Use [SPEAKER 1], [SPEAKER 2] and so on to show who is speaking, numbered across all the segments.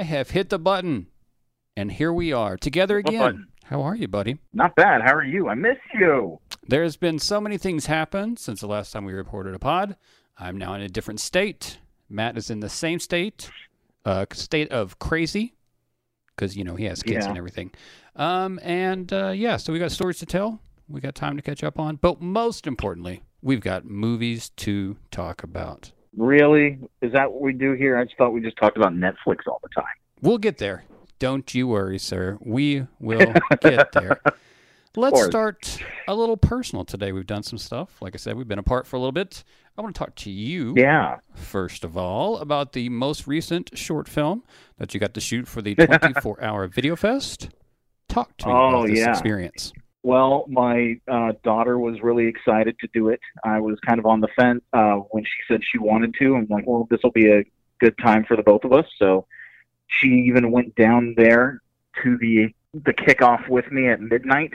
[SPEAKER 1] I have hit the button, and here we are together again. How are you, buddy?
[SPEAKER 2] Not bad. How are you? I miss you.
[SPEAKER 1] There's been so many things happen since the last time we reported a pod. I'm now in a different state. Matt is in the same state, uh, state of crazy, because you know he has kids
[SPEAKER 2] Yeah.
[SPEAKER 1] and everything. Um, and uh, yeah, so we got stories to tell. We got time to catch up on, but most importantly, we've got movies to talk about.
[SPEAKER 2] Really? Is that what we do here? I just thought we just talked about Netflix all the time.
[SPEAKER 1] We'll get there. Don't you worry, sir. We will get there. Let's start a little personal today. We've done some stuff. Like I said, we've been apart for a little bit. I want to talk to you,
[SPEAKER 2] Yeah.
[SPEAKER 1] first of all, about the most recent short film that you got to shoot for the 24 hour Video Fest. Talk to me
[SPEAKER 2] Oh,
[SPEAKER 1] about this
[SPEAKER 2] yeah.
[SPEAKER 1] experience.
[SPEAKER 2] Well, my uh, daughter was really excited to do it. I was kind of on the fence uh, when she said she wanted to. I'm like, well, this will be a good time for the both of us. So she even went down there to the the kickoff with me at midnight.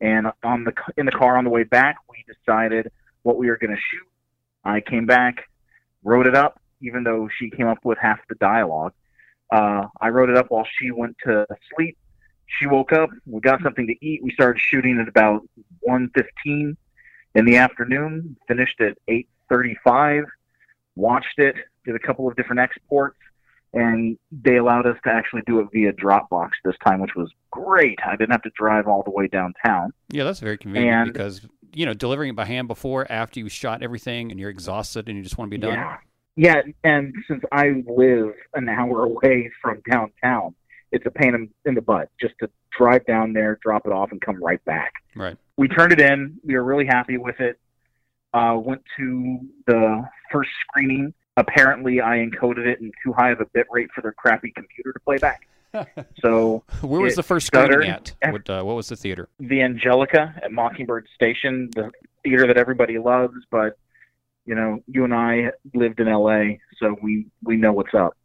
[SPEAKER 2] And on the in the car on the way back, we decided what we were going to shoot. I came back, wrote it up, even though she came up with half the dialogue. Uh, I wrote it up while she went to sleep she woke up we got something to eat we started shooting at about 1.15 in the afternoon finished at 8.35 watched it did a couple of different exports and they allowed us to actually do it via dropbox this time which was great. I didn't have to drive all the way downtown.
[SPEAKER 1] Yeah, that's very convenient
[SPEAKER 2] And-
[SPEAKER 1] because, you know, delivering it by hand before, after you shot everything and you're exhausted and you just want to be done.
[SPEAKER 2] yeah. Yeah and since i live an hour away from downtown it's a pain in, in the butt just to drive down there drop it off and come right back
[SPEAKER 1] Right.
[SPEAKER 2] we turned it in. We were really happy with it. Uh, went to the first screening. Apparently, I encoded it in too high of a bit rate for their crappy computer to play back. So
[SPEAKER 1] Where was the first screening at? What, uh, what was the theater?
[SPEAKER 2] the Angelika at Mockingbird Station, the theater that everybody loves, but you know, you and I lived in L.A., so we we know what's up.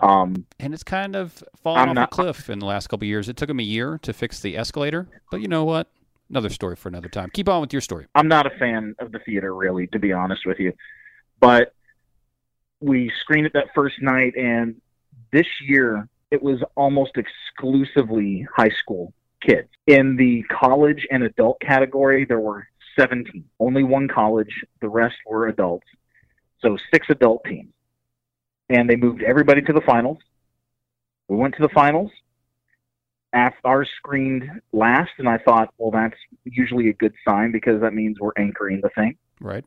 [SPEAKER 2] Um,
[SPEAKER 1] And it's kind of fallen
[SPEAKER 2] I'm
[SPEAKER 1] off a cliff in the last couple of years. It took them a year to fix the escalator, but you know what? Another story for another time. Keep on with your story.
[SPEAKER 2] I'm not a fan of the theater, really, to be honest with you. But we screened it that first night, and this year it was almost exclusively high school kids. In the college and adult category, there were 17. Only one college, the rest were adults. So six adult teams. And they moved everybody to the finals. We went to the finals. Ours screened last, and I thought, well, that's usually a good sign because that means we're anchoring the thing.
[SPEAKER 1] Right.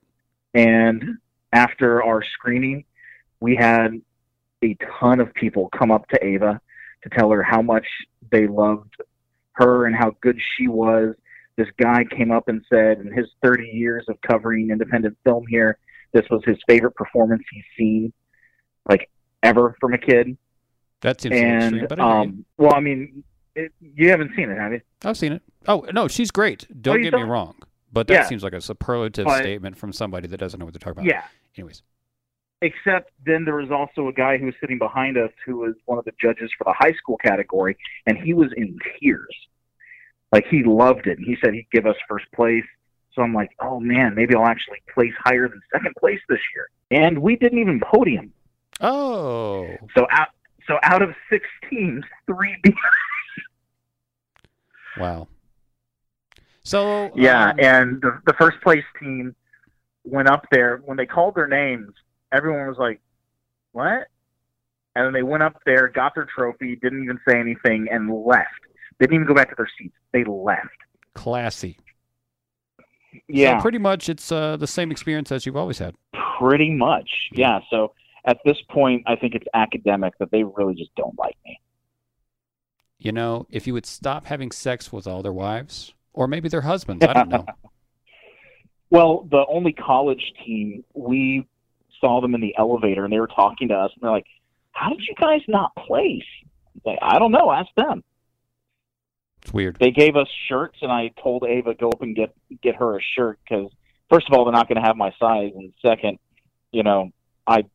[SPEAKER 2] And after our screening, we had a ton of people come up to Ava to tell her how much they loved her and how good she was. This guy came up and said, in his 30 years of covering independent film here, this was his favorite performance he's seen, like ever from a kid.
[SPEAKER 1] That seems a little extreme,
[SPEAKER 2] And
[SPEAKER 1] but I
[SPEAKER 2] um, well, I mean, it, you haven't seen it, have you?
[SPEAKER 1] I've seen it. Oh no, she's great. Don't
[SPEAKER 2] you
[SPEAKER 1] get me
[SPEAKER 2] don't?
[SPEAKER 1] wrong, but that
[SPEAKER 2] Yeah.
[SPEAKER 1] seems like a superlative
[SPEAKER 2] But-
[SPEAKER 1] statement from somebody that doesn't know what they're talking about.
[SPEAKER 2] Yeah.
[SPEAKER 1] Anyways,
[SPEAKER 2] except then there was also a guy who was sitting behind us who was one of the judges for the high school category and he was in tears like he loved it and he said he'd give us first place so i'm like oh man maybe i'll actually place higher than second place this year and we didn't even podium
[SPEAKER 1] oh,
[SPEAKER 2] so out so out of six teams three beat
[SPEAKER 1] wow. So
[SPEAKER 2] Yeah,
[SPEAKER 1] um,
[SPEAKER 2] and the, the first place team went up there. When they called their names, everyone was like, "What?" And then they went up there, got their trophy, didn't even say anything, and left. They didn't even go back to their seats. They left.
[SPEAKER 1] classy.
[SPEAKER 2] Yeah,
[SPEAKER 1] So pretty much, it's uh, the same experience as you've always had.
[SPEAKER 2] pretty much. Yeah. So at this point, I think it's academic that they really just don't like me.
[SPEAKER 1] You know, if you would stop having sex with all their wives, or maybe their husbands, I don't know.
[SPEAKER 2] Well, the only college team, we saw them in the elevator and they were talking to us and they're like, How did you guys not place? Like, I don't know, ask them.
[SPEAKER 1] It's weird.
[SPEAKER 2] They gave us shirts and I told Ava go up and get get her a shirt because first of all they're not going to have my size and second, you know, I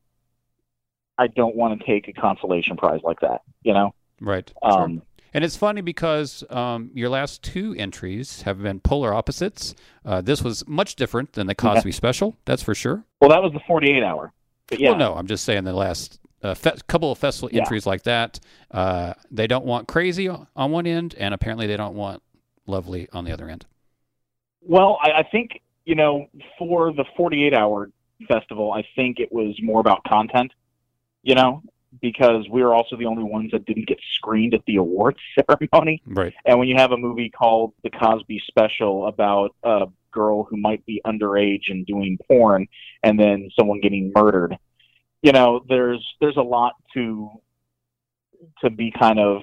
[SPEAKER 2] I don't want to take a consolation prize like that, you know.
[SPEAKER 1] Right. Sure.
[SPEAKER 2] Um
[SPEAKER 1] And it's funny because um, your last two entries have been polar opposites. Uh, this was much different than the Cosby special, that's for sure.
[SPEAKER 2] well that was the 48 hour. But yeah.
[SPEAKER 1] Well, no, I'm just saying the last a fe- couple of festival
[SPEAKER 2] Yeah.
[SPEAKER 1] entries like that. Uh, they don't want crazy on one end, and apparently they don't want lovely on the other end.
[SPEAKER 2] Well, I, I think you know for the 48 hour festival, I think it was more about content. You know, because we were also the only ones that didn't get screened at the awards ceremony.
[SPEAKER 1] Right.
[SPEAKER 2] And when you have a movie called The Cosby Special about a girl who might be underage and doing porn, and then someone getting murdered, you know, there's there's a lot to to be kind of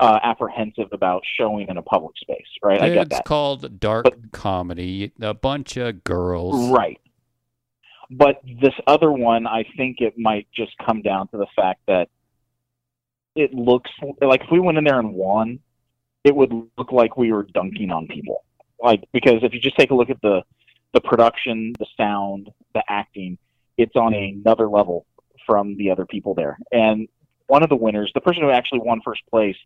[SPEAKER 2] uh, apprehensive about showing in a public space, right? I get
[SPEAKER 1] it's
[SPEAKER 2] that.
[SPEAKER 1] called dark
[SPEAKER 2] But-
[SPEAKER 1] comedy. A bunch of girls.
[SPEAKER 2] Right. But this other one, I think it might just come down to the fact that it looks like if we went in there and won, it would look like we were dunking on people. Like because if you just take a look at the the production, the sound, the acting, it's on another level from the other people there. And one of the winners, the person who actually won first place,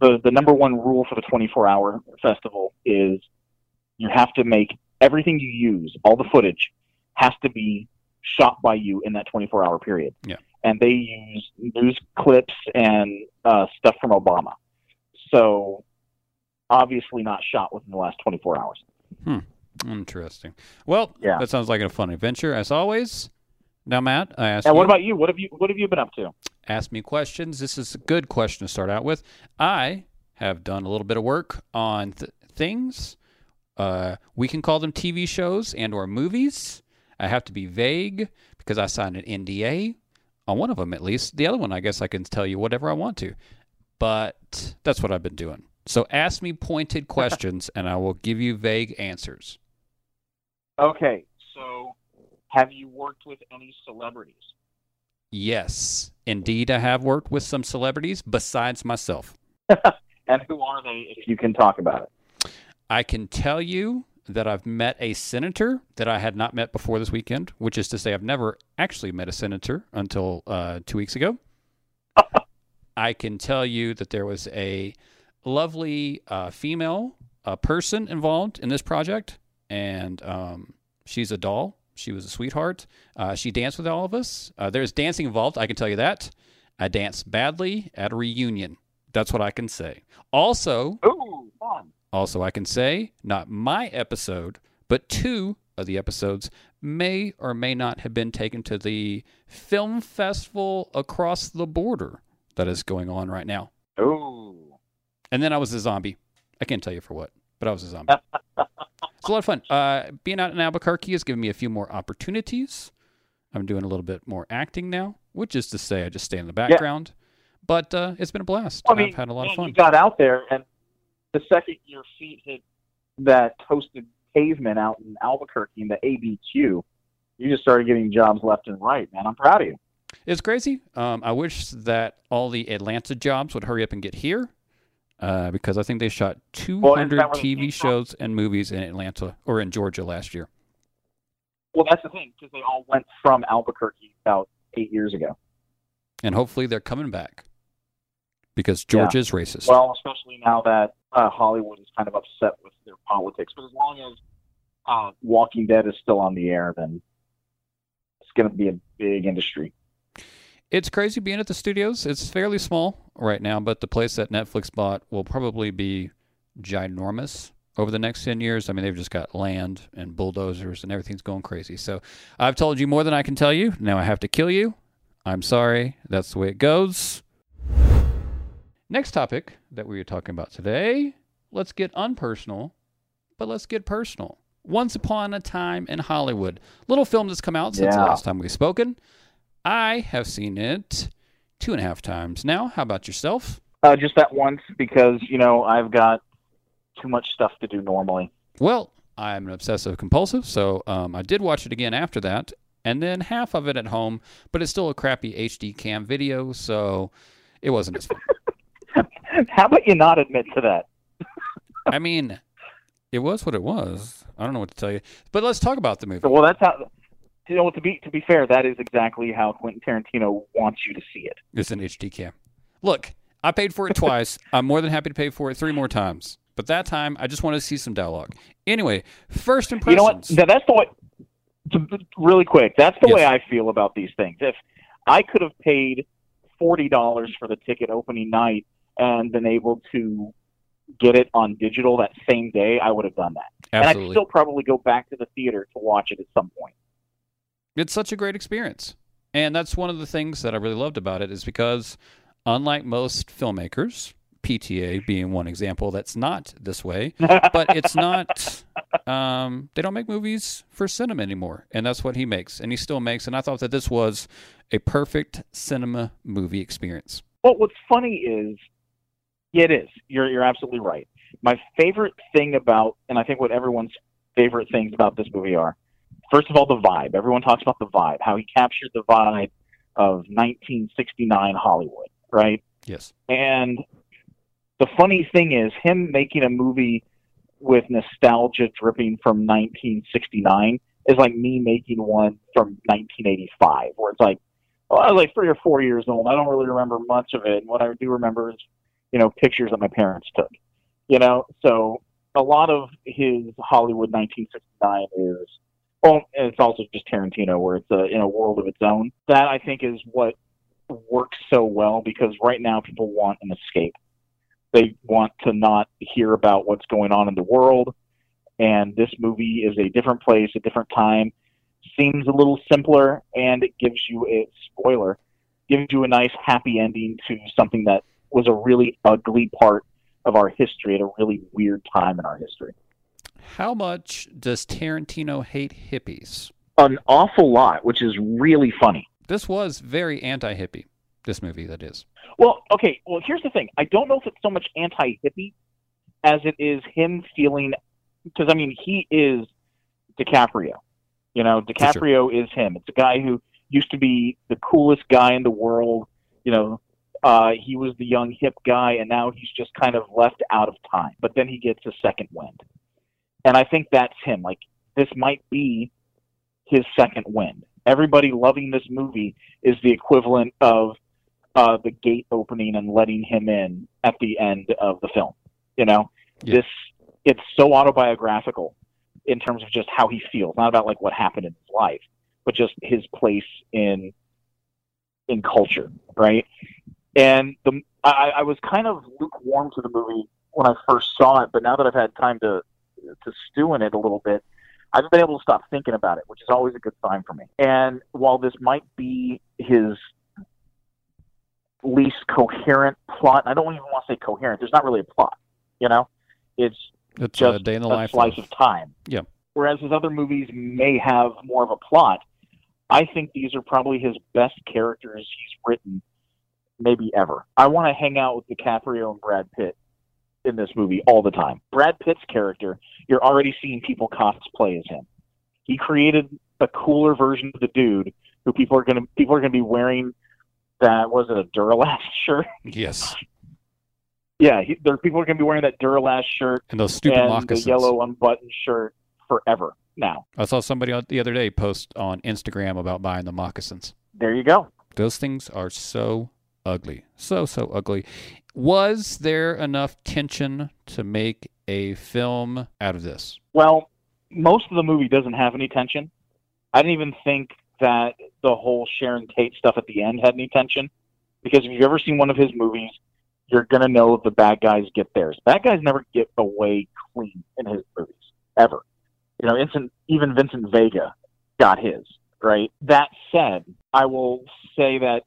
[SPEAKER 2] the the number one rule for the 24 hour festival is you have to make everything you use, all the footage, has to be shot by you in that 24 hour period.
[SPEAKER 1] Yeah.
[SPEAKER 2] And they use news clips and uh, stuff from Obama. So obviously not shot within the last 24 hours. Hmm.
[SPEAKER 1] Interesting. Well,
[SPEAKER 2] Yeah.
[SPEAKER 1] that sounds like a fun adventure as always. Now, Matt, I asked
[SPEAKER 2] And
[SPEAKER 1] you,
[SPEAKER 2] what about you? What have you What have you been up to?
[SPEAKER 1] ask me questions. This is a good question to start out with. I have done a little bit of work on th- things. Uh, we can call them TV shows and or movies. I have to be vague because I signed an NDA on one of them at least. The other one, I guess I can tell you whatever I want to. But that's what I've been doing. So ask me pointed questions and I will give you vague answers.
[SPEAKER 2] Okay, so have you worked with any celebrities?
[SPEAKER 1] Yes, indeed, I have worked with some celebrities besides myself.
[SPEAKER 2] And who are they? If you can talk about it.
[SPEAKER 1] I can tell you that I've met a senator that I had not met before this weekend, which is to say, I've never actually met a senator until uh, two weeks ago. I can tell you that there was a lovely uh, female uh, person involved in this project, and um, she's a doll. She was a sweetheart. Uh, she danced with all of us. Uh, there's dancing involved, I can tell you that. I danced badly at a reunion. That's what I can say. Also,
[SPEAKER 2] Ooh, fun.
[SPEAKER 1] Also, I can say not my episode, but two of the episodes may or may not have been taken to the film festival across the border that is going on right now.
[SPEAKER 2] Ooh.
[SPEAKER 1] And then I was a zombie. I can't tell you for what, but I was a zombie. it's a lot of fun. Uh, being out in Albuquerque has given me a few more opportunities. I'm doing a little bit more acting now, which is to say, I just stay in the background. But uh, it's been a blast.
[SPEAKER 2] I mean,
[SPEAKER 1] I've had a lot of fun.
[SPEAKER 2] You got out there, and the second your feet hit that toasted pavement out in Albuquerque in the ABQ, you just started getting jobs left and right, man. I'm proud of you.
[SPEAKER 1] It's crazy. Um, I wish that all the Atlanta jobs would hurry up and get here uh, because I think they shot 200
[SPEAKER 2] that where they
[SPEAKER 1] TV shows and movies in Atlanta or in Georgia last year.
[SPEAKER 2] Well, that's the thing because they all went from Albuquerque about eight years ago.
[SPEAKER 1] And hopefully they're coming back because
[SPEAKER 2] Yeah.
[SPEAKER 1] Georgia is racist.
[SPEAKER 2] Well, especially now that uh, Hollywood is kind of upset with their politics. But as long as uh, Walking Dead is still on the air, then it's going to be a big industry.
[SPEAKER 1] it's crazy being at the studios. It's fairly small right now, but the place that Netflix bought will probably be ginormous over the next 10 years. I mean, they've just got land and bulldozers and everything's going crazy. So I've told you more than I can tell you. Now I have to kill you. I'm sorry. That's the way it goes. Next topic that we are talking about today let's get unpersonal, but let's get personal. Once Upon a Time in Hollywood. Little film that's come out since the last time we've spoken. I have seen it two and a half times now. How about yourself?
[SPEAKER 2] Uh, just that once because you know I've got too much stuff to do normally.
[SPEAKER 1] Well, I'm an obsessive compulsive, so um, I did watch it again after that, and then half of it at home, but it's still a crappy HD cam video, so it wasn't as fun.
[SPEAKER 2] How about you not admit to that?
[SPEAKER 1] I mean, it was what it was. I don't know what to tell you, but let's talk about the movie.
[SPEAKER 2] Well, that's how. You know, to be to be fair, that is exactly how Quentin Tarantino wants you to see it.
[SPEAKER 1] It's an HD cam. Look, I paid for it twice. I'm more than happy to pay for it three more times. But that time, I just wanted to see some dialogue. Anyway, first impressions.
[SPEAKER 2] You know what? Now, that's the way. To, really quick, that's the
[SPEAKER 1] Yes.
[SPEAKER 2] way I feel about these things. If I could have paid forty dollars for the ticket opening night and been able to get it on digital that same day, I would have done that. And I'd still probably go back to the theater to watch it at some point.
[SPEAKER 1] It's such a great experience. And that's one of the things that I really loved about it is because unlike most filmmakers, PTA being one example that's not this way, but it's not. Um, they don't make movies for cinema anymore, and that's what he makes, and he still makes. And I thought that this was a perfect cinema movie experience.
[SPEAKER 2] Well, what's funny is, yeah, it is. You're you're absolutely right. My favorite thing about, and I think what everyone's favorite things about this movie are, first of all, the vibe. Everyone talks about the vibe, how he captured the vibe of 1969 Hollywood, right?
[SPEAKER 1] Yes.
[SPEAKER 2] And the funny thing is, him making a movie with nostalgia dripping from 1969 is like me making one from 1985, where it's like, well, I was like three or four years old. I don't really remember much of it. And what I do remember is, you know, pictures that my parents took. You know, so a lot of his Hollywood 1969 is, oh, well, it's also just Tarantino, where it's a, in a world of its own. That I think is what works so well because right now people want an escape. They want to not hear about what's going on in the world. And this movie is a different place, a different time. Seems a little simpler, and it gives you a spoiler, gives you a nice happy ending to something that was a really ugly part of our history at a really weird time in our history.
[SPEAKER 1] How much does Tarantino hate hippies?
[SPEAKER 2] An awful lot, which is really funny.
[SPEAKER 1] This was very anti hippie, this movie, that is.
[SPEAKER 2] Well, okay. Well, here's the thing. I don't know if it's so much anti-hippie as it is him feeling because I mean he is DiCaprio. You know, DiCaprio sure. is him. It's a guy who used to be the coolest guy in the world. You know, uh, he was the young hip guy, and now he's just kind of left out of time. But then he gets a second wind, and I think that's him. Like this might be his second wind. Everybody loving this movie is the equivalent of uh, the gate opening and letting him in at the end of the film. You know, yeah. this it's so autobiographical in terms of just how he feels, not about like what happened in his life, but just his place in in culture, right? And the I, I was kind of lukewarm to the movie when I first saw it, but now that I've had time to to stew in it a little bit, I've been able to stop thinking about it, which is always a good sign for me. And while this might be his least coherent plot. I don't even want to say coherent. There's not really a plot. You know, it's
[SPEAKER 1] it's
[SPEAKER 2] just
[SPEAKER 1] a day in the
[SPEAKER 2] a
[SPEAKER 1] life
[SPEAKER 2] slice of,
[SPEAKER 1] of
[SPEAKER 2] time.
[SPEAKER 1] Yeah.
[SPEAKER 2] Whereas his other movies may have more of a plot. I think these are probably his best characters he's written, maybe ever. I want to hang out with DiCaprio and Brad Pitt in this movie all the time. Brad Pitt's character, you're already seeing people cosplay as him. He created a cooler version of the dude who people are gonna people are gonna be wearing that was it a Duralast shirt?
[SPEAKER 1] Yes.
[SPEAKER 2] Yeah, he, there people are going to be wearing that Duralast shirt
[SPEAKER 1] and those stupid
[SPEAKER 2] and
[SPEAKER 1] moccasins,
[SPEAKER 2] the yellow unbuttoned shirt forever now.
[SPEAKER 1] I saw somebody the other day post on Instagram about buying the moccasins.
[SPEAKER 2] There you go.
[SPEAKER 1] Those things are so ugly, so so ugly. Was there enough tension to make a film out of this?
[SPEAKER 2] Well, most of the movie doesn't have any tension. I didn't even think that the whole Sharon Tate stuff at the end had any tension. Because if you've ever seen one of his movies, you're gonna know the bad guys get theirs. Bad guys never get away clean in his movies ever. You know, even Vincent Vega got his right. That said, I will say that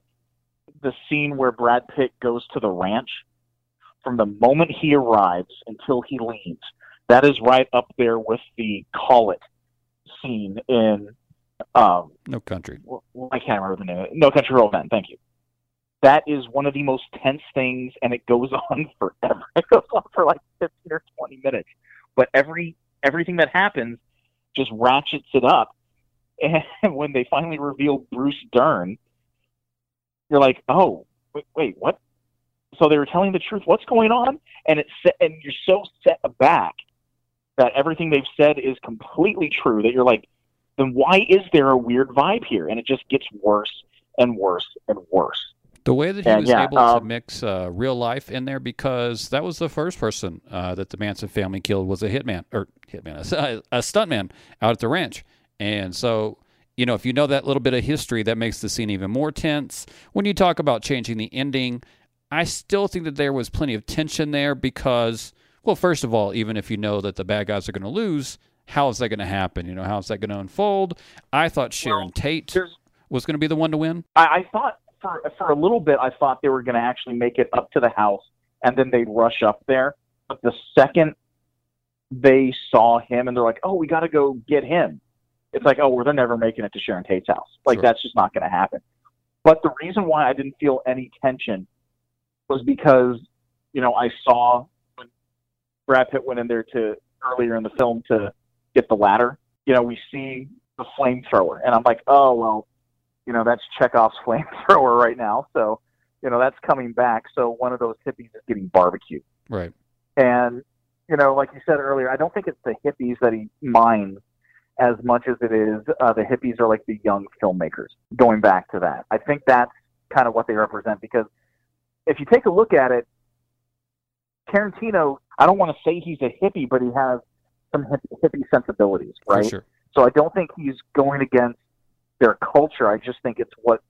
[SPEAKER 2] the scene where Brad Pitt goes to the ranch, from the moment he arrives until he leaves, that is right up there with the call it scene in um,
[SPEAKER 1] no Country.
[SPEAKER 2] Well, I can't remember the name. No Country for Old Men. Thank you. That is one of the most tense things, and it goes on forever. It goes on for like fifteen or twenty minutes, but every everything that happens just ratchets it up. And when they finally reveal Bruce Dern, you're like, oh, wait, wait, what? So they were telling the truth. What's going on? And it's and you're so set aback that everything they've said is completely true that you're like, then why is there a weird vibe here? And it just gets worse and worse and worse.
[SPEAKER 1] The way that he and, was yeah, able um, to mix uh, real life in there, because that was the first person uh, that the Manson family killed was a hitman or hitman, a, a stuntman out at the ranch, and so you know, if you know that little bit of history, that makes the scene even more tense. When you talk about changing the ending, I still think that there was plenty of tension there because, well, first of all, even if you know that the bad guys are going to lose, how is that going to happen? You know, how is that going to unfold? I thought Sharon
[SPEAKER 2] Well,
[SPEAKER 1] Tate was going to be the one to win.
[SPEAKER 2] I, I thought for for a little bit, I thought they were going to actually make it up to the house, and then they'd rush up there. But the second they saw him, and they're like, "Oh, we got to go get him," it's like, "Oh, well, they're never making it to Sharon Tate's house. Like
[SPEAKER 1] Sure.
[SPEAKER 2] that's just not going to happen." But the reason why I didn't feel any tension was because, you know, I saw when Brad Pitt went in there to earlier in the film to get the ladder. You know, we see the flamethrower, and I'm like, "Oh, well." you know, that's Chekhov's flamethrower right now. So, you know, that's coming back. So one of those hippies is getting barbecued.
[SPEAKER 1] Right.
[SPEAKER 2] And, you know, like you said earlier, I don't think it's the hippies that he minds as much as it is uh, the hippies are like the young filmmakers. Going back to that, I think that's kind of what they represent because if you take a look at it, Tarantino, I don't want to say he's a hippie, but he has some hippie sensibilities, right?
[SPEAKER 1] sure.
[SPEAKER 2] So I don't think he's going against their culture. I just think it's what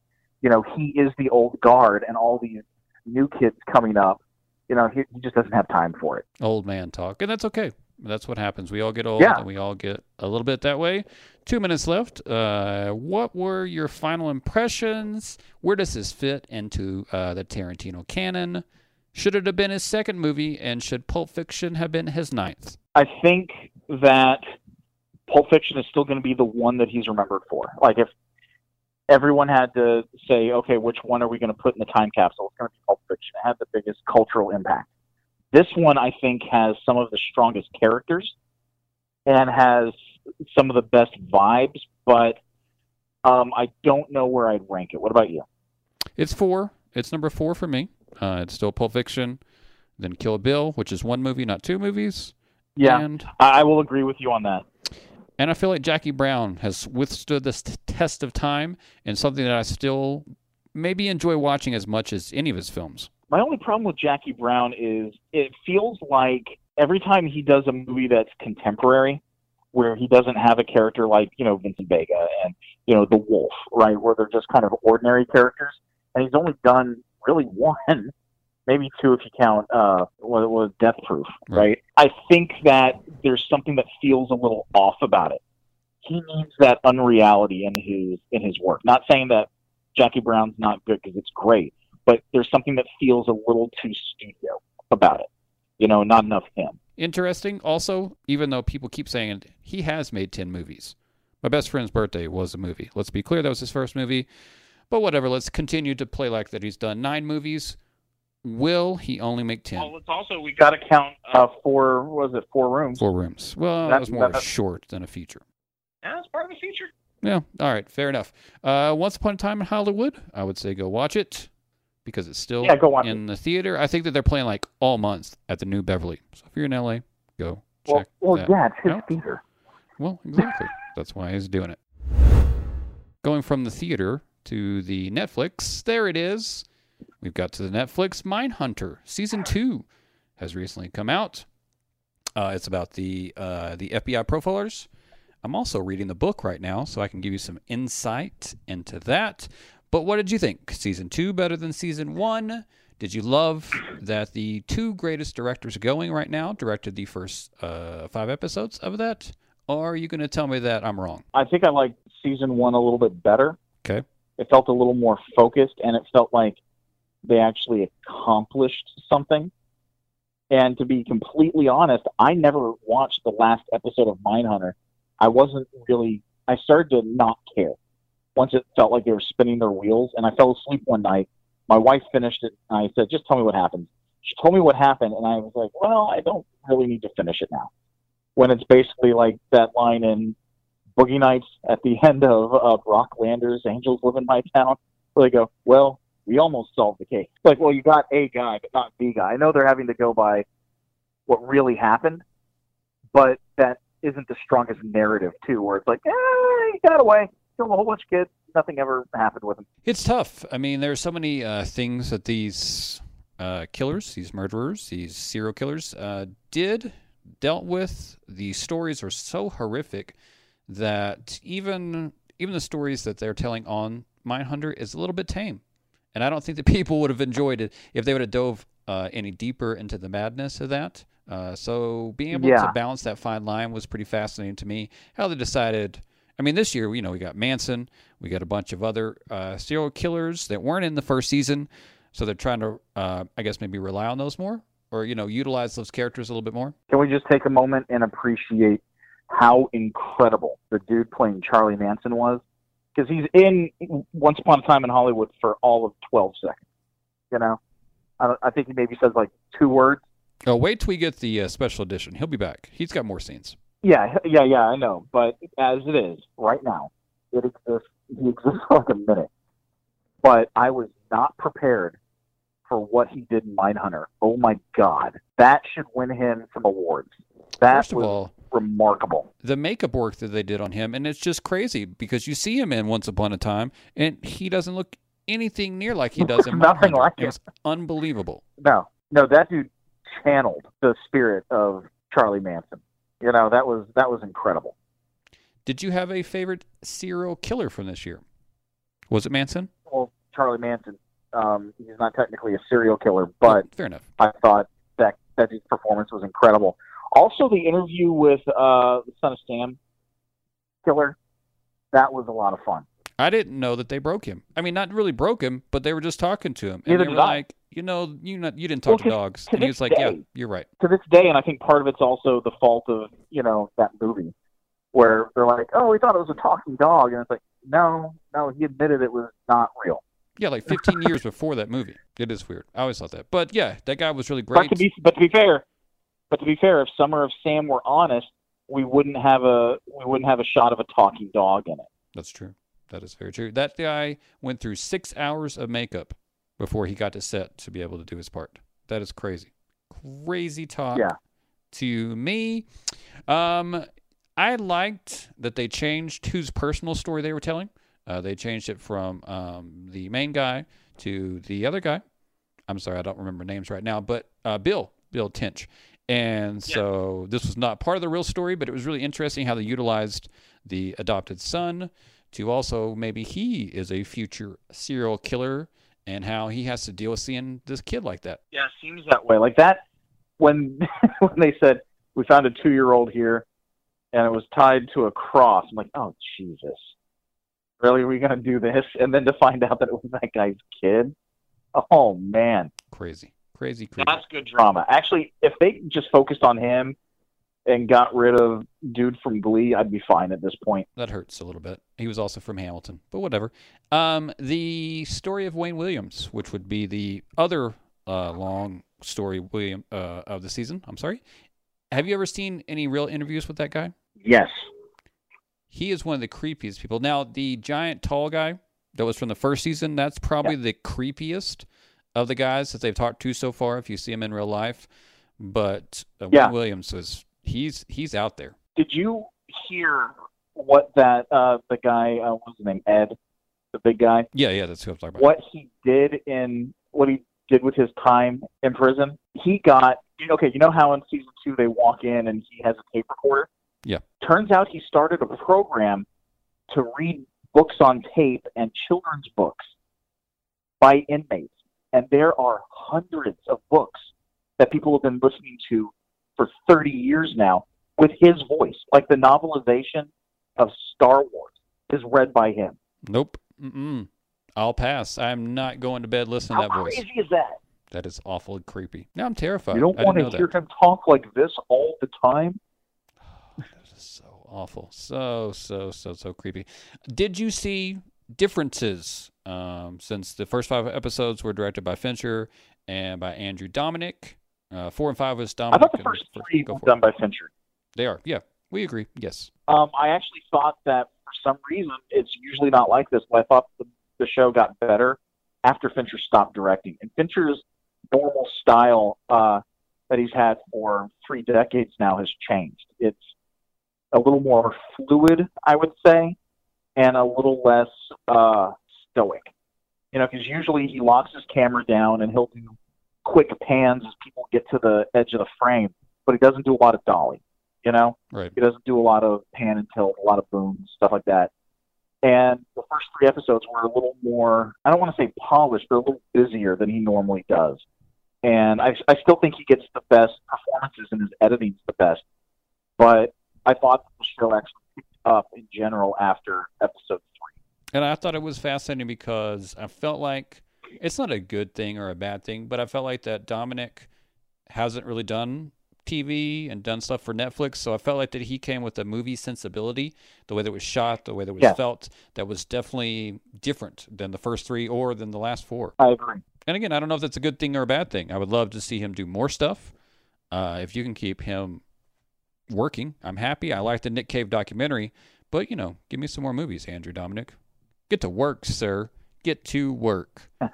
[SPEAKER 2] you know. He is the old guard, and all these new kids coming up. You know, he, he just doesn't have time for it.
[SPEAKER 1] Old man talk. And that's okay. That's what happens. We all get old
[SPEAKER 2] Yeah.
[SPEAKER 1] and we all get a little bit that way. Two minutes left. Uh, what were your final impressions? Where does this fit into uh, the Tarantino canon? Should it have been his second movie? And should Pulp Fiction have been his ninth?
[SPEAKER 2] I think that Pulp Fiction is still going to be the one that he's remembered for. Like if everyone had to say, okay, which one are we going to put in the time capsule? It's going to be Pulp Fiction. It had the biggest cultural impact. This one, I think, has some of the strongest characters and has some of the best vibes, but um, I don't know where I'd rank it. What about you?
[SPEAKER 1] It's four. It's number four for me. Uh, it's still Pulp Fiction, then Kill Bill, which is one movie, not two movies.
[SPEAKER 2] Yeah,
[SPEAKER 1] And
[SPEAKER 2] I I will agree with you on that.
[SPEAKER 1] And I feel like Jackie Brown has withstood this t- test of time and something that I still maybe enjoy watching as much as any of his films.
[SPEAKER 2] My only problem with Jackie Brown is it feels like every time he does a movie that's contemporary, where he doesn't have a character like, you know, Vincent Vega and, you know, The Wolf, right, where they're just kind of ordinary characters, and he's only done really one, maybe two if you count uh, what was Death Proof,
[SPEAKER 1] Right.
[SPEAKER 2] right? I think that there's something that feels a little off about it. He needs that unreality in his in his work. Not saying that Jackie Brown's not good because it's great, but there's something that feels a little too studio about it. You know, not enough him.
[SPEAKER 1] Interesting, also, even though people keep saying it, he has made 10 movies. My best friend's birthday was a movie. Let's be clear, that was his first movie. But whatever, let's continue to play like that. He's done nine movies. Will he only make 10?
[SPEAKER 2] Well, it's also we got to count uh, four. Was it? Four rooms.
[SPEAKER 1] Four rooms. Well, that
[SPEAKER 2] That-
[SPEAKER 1] was more
[SPEAKER 2] that-
[SPEAKER 1] short than a feature.
[SPEAKER 2] Yeah, that's part of the feature.
[SPEAKER 1] Yeah. All right. Fair enough. Uh, Once Upon a Time in Hollywood. I would say go watch it because it's still
[SPEAKER 2] Yeah, go watch
[SPEAKER 1] in the theater. I think that they're playing like all months at the New Beverly. So if you're in LA, go
[SPEAKER 2] Well,
[SPEAKER 1] check
[SPEAKER 2] well,
[SPEAKER 1] that.
[SPEAKER 2] yeah, it's his
[SPEAKER 1] out.
[SPEAKER 2] theater.
[SPEAKER 1] Well, exactly. That's why he's doing it. Going from the theater to the Netflix, there it is. We've got to the Netflix Mindhunter season two has recently come out. Uh, it's about the uh, the FBI profilers. I'm also reading the book right now, so I can give you some insight into that. But what did you think? Season two better than season one? Did you love that the two greatest directors going right now directed the first uh, five episodes of that? Or are you going to tell me that I'm wrong?
[SPEAKER 2] I think I liked season one a little bit better.
[SPEAKER 1] Okay.
[SPEAKER 2] It felt a little more focused, and it felt like they actually accomplished something. And to be completely honest, I never watched the last episode of Mindhunter. I wasn't really. I started to not care once it felt like they were spinning their wheels, and I fell asleep one night. My wife finished it, and I said, "Just tell me what happened." She told me what happened, and I was like, "Well, I don't really need to finish it now." When it's basically like that line in Boogie Nights at the end of uh, Brock Landers Angels Live in My Town, where they go, "Well, we almost solved the case." Like, well, you got a guy, but not the guy. I know they're having to go by what really happened, but that isn't the strongest narrative too. Where it's like, eh, he got away, killed a whole bunch of kids, nothing ever happened with him.
[SPEAKER 1] It's tough. I mean, there's so many uh, things that these uh, killers, these murderers, these serial killers uh, did, dealt with. The stories are so horrific that even even the stories that they're telling on Mindhunter is a little bit tame. And I don't think that people would have enjoyed it if they would have dove uh, any deeper into the madness of that. Uh, so being able
[SPEAKER 2] Yeah.
[SPEAKER 1] to balance that fine line was pretty fascinating to me. How they decided. I mean, this year, you know, we got Manson, we got a bunch of other uh, serial killers that weren't in the first season, so they're trying to, uh, I guess, maybe rely on those more, or you know, utilize those characters a little bit more.
[SPEAKER 2] Can we just take a moment and appreciate how incredible the dude playing Charlie Manson was? Because he's in Once Upon a Time in Hollywood for all of 12 seconds. You know, I, I think he maybe says like two words.
[SPEAKER 1] Oh, wait till we get the uh, special edition. He'll be back. He's got more scenes.
[SPEAKER 2] Yeah, yeah, yeah, I know. But as it is right now, it exists. He exists for like a minute. But I was not prepared for what he did in Mindhunter. Oh my God, that should win him some awards. That
[SPEAKER 1] First of
[SPEAKER 2] was
[SPEAKER 1] all,
[SPEAKER 2] remarkable.
[SPEAKER 1] the makeup work that they did on him, and it's just crazy because you see him in Once Upon a Time, and he doesn't look anything near like he does in
[SPEAKER 2] Nothing
[SPEAKER 1] Mindhunter.
[SPEAKER 2] like
[SPEAKER 1] It
[SPEAKER 2] it.
[SPEAKER 1] was unbelievable.
[SPEAKER 2] No, no, that dude channeled the spirit of Charlie Manson. You know, that was that was incredible.
[SPEAKER 1] Did you have a favorite serial killer from this year? Was it Manson?
[SPEAKER 2] Well, Charlie Manson, um, he's not technically a serial killer, but
[SPEAKER 1] fair enough.
[SPEAKER 2] I thought that that his performance was incredible. Also, the interview with uh, the Son of Sam killer, that was a lot of fun.
[SPEAKER 1] I didn't know that they broke him. I mean, not really broke him, but they were just talking to him, and
[SPEAKER 2] Neither
[SPEAKER 1] they were like, you know, you not, you didn't
[SPEAKER 2] Well,
[SPEAKER 1] talk to
[SPEAKER 2] 'cause
[SPEAKER 1] dogs,
[SPEAKER 2] to
[SPEAKER 1] and he was like, yeah, you're right.
[SPEAKER 2] To this day, and I think part of it's also the fault of you know that movie, where they're like, "Oh, we thought it was a talking dog," and it's like, "No, no." He admitted it was not real.
[SPEAKER 1] Yeah, like 15 years before that movie. It is weird. I always thought that, but yeah, that guy was really
[SPEAKER 2] But
[SPEAKER 1] great.
[SPEAKER 2] to be but to be fair, but to be fair, if Summer of Sam were honest, we wouldn't have a we wouldn't have a shot of a talking dog in it.
[SPEAKER 1] That's true. That is very true. That guy went through six hours of makeup before he got to set to be able to do his part. That is crazy. Crazy talk
[SPEAKER 2] Yeah.
[SPEAKER 1] to me. Um, I liked that they changed whose personal story they were telling. Uh, they changed it from um, the main guy to the other guy. I'm sorry, I don't remember names right now, but uh, Bill, Bill Tench. And so this was not part of the real story, but it was really interesting how they utilized the adopted son to also maybe he is a future serial killer and how he has to deal with seeing this kid like that.
[SPEAKER 2] Yeah, seems that way. Like that when when they said we found a two year old here and it was tied to a cross. I'm like, oh Jesus, really? Are we gonna do this? And then to find out that it was that guy's kid. Oh man,
[SPEAKER 1] Crazy, crazy, crazy.
[SPEAKER 2] that's good drama. Actually, if they just focused on him and got rid of dude from Glee, I'd be fine at this point.
[SPEAKER 1] That hurts a little bit. He was also from Hamilton, but whatever. Um, the story of Wayne Williams, which would be the other uh, long story William uh, of the season. I'm sorry. Have you ever seen any real interviews with that guy?
[SPEAKER 2] Yes.
[SPEAKER 1] He is one of the creepiest people. Now, the giant tall guy that was from the first season, that's probably the creepiest of the guys that they've talked to so far. If you see him in real life, but uh,
[SPEAKER 2] Yeah.
[SPEAKER 1] Wayne Williams is he's he's out there.
[SPEAKER 2] Did you hear what that uh the guy uh, what's his name Ed, the big guy?
[SPEAKER 1] Yeah, yeah, that's who I'm talking about.
[SPEAKER 2] what he did in what he did with his time in prison. He got okay. You know how in season two they walk in and he has a tape recorder.
[SPEAKER 1] Yeah.
[SPEAKER 2] Turns out he started a program to read books on tape and children's books by inmates, and there are hundreds of books that people have been listening to for 30 years now with his voice, like the novelization of Star Wars is read by him.
[SPEAKER 1] Nope. Mm-mm. I'll pass. I'm not going to bed listening to
[SPEAKER 2] How
[SPEAKER 1] that voice.
[SPEAKER 2] crazy is that?
[SPEAKER 1] That is awful and creepy. Now I'm terrified.
[SPEAKER 2] You don't
[SPEAKER 1] I
[SPEAKER 2] want to hear him talk like this all the time.
[SPEAKER 1] that. That is so awful. So so so so creepy. Did you see differences um, since the first five episodes were directed by Fincher and by Andrew Dominik? Uh, four and five was
[SPEAKER 2] I thought the first three were done by Fincher.
[SPEAKER 1] They are. Yeah, we agree. Yes.
[SPEAKER 2] Um, I actually thought that for some reason it's usually not like this, but I thought the, the show got better after Fincher stopped directing. And Fincher's normal style uh, that he's had for three decades now has changed. It's a little more fluid, I would say, and a little less uh, stoic. You know, because usually he locks his camera down and he'll do quick pans as people get to the edge of the frame, but he doesn't do a lot of dolly. You know,
[SPEAKER 1] Right.
[SPEAKER 2] he doesn't do a lot of pan and tilt, a lot of booms, stuff like that. and the first three episodes were a little more I don't want to say polished, but a little busier than he normally does. And I, I still think he gets the best performances and his editing's the best. But I thought the show actually picked up in general after episode three.
[SPEAKER 1] And I thought it was fascinating because I felt like it's not a good thing or a bad thing, but I felt like that Dominik hasn't really done TV and done stuff for Netflix. So I felt like that he came with a movie sensibility, the way that was shot, the way that was
[SPEAKER 2] Yeah.
[SPEAKER 1] felt, that was definitely different than the first three or than the last four.
[SPEAKER 2] I agree.
[SPEAKER 1] And again, I don't know if that's a good thing or a bad thing. I would love to see him do more stuff. Uh, if you can keep him working, I'm happy. I like the Nick Cave documentary, but you know, give me some more movies, Andrew Dominik. Get to work, sir. Get to work.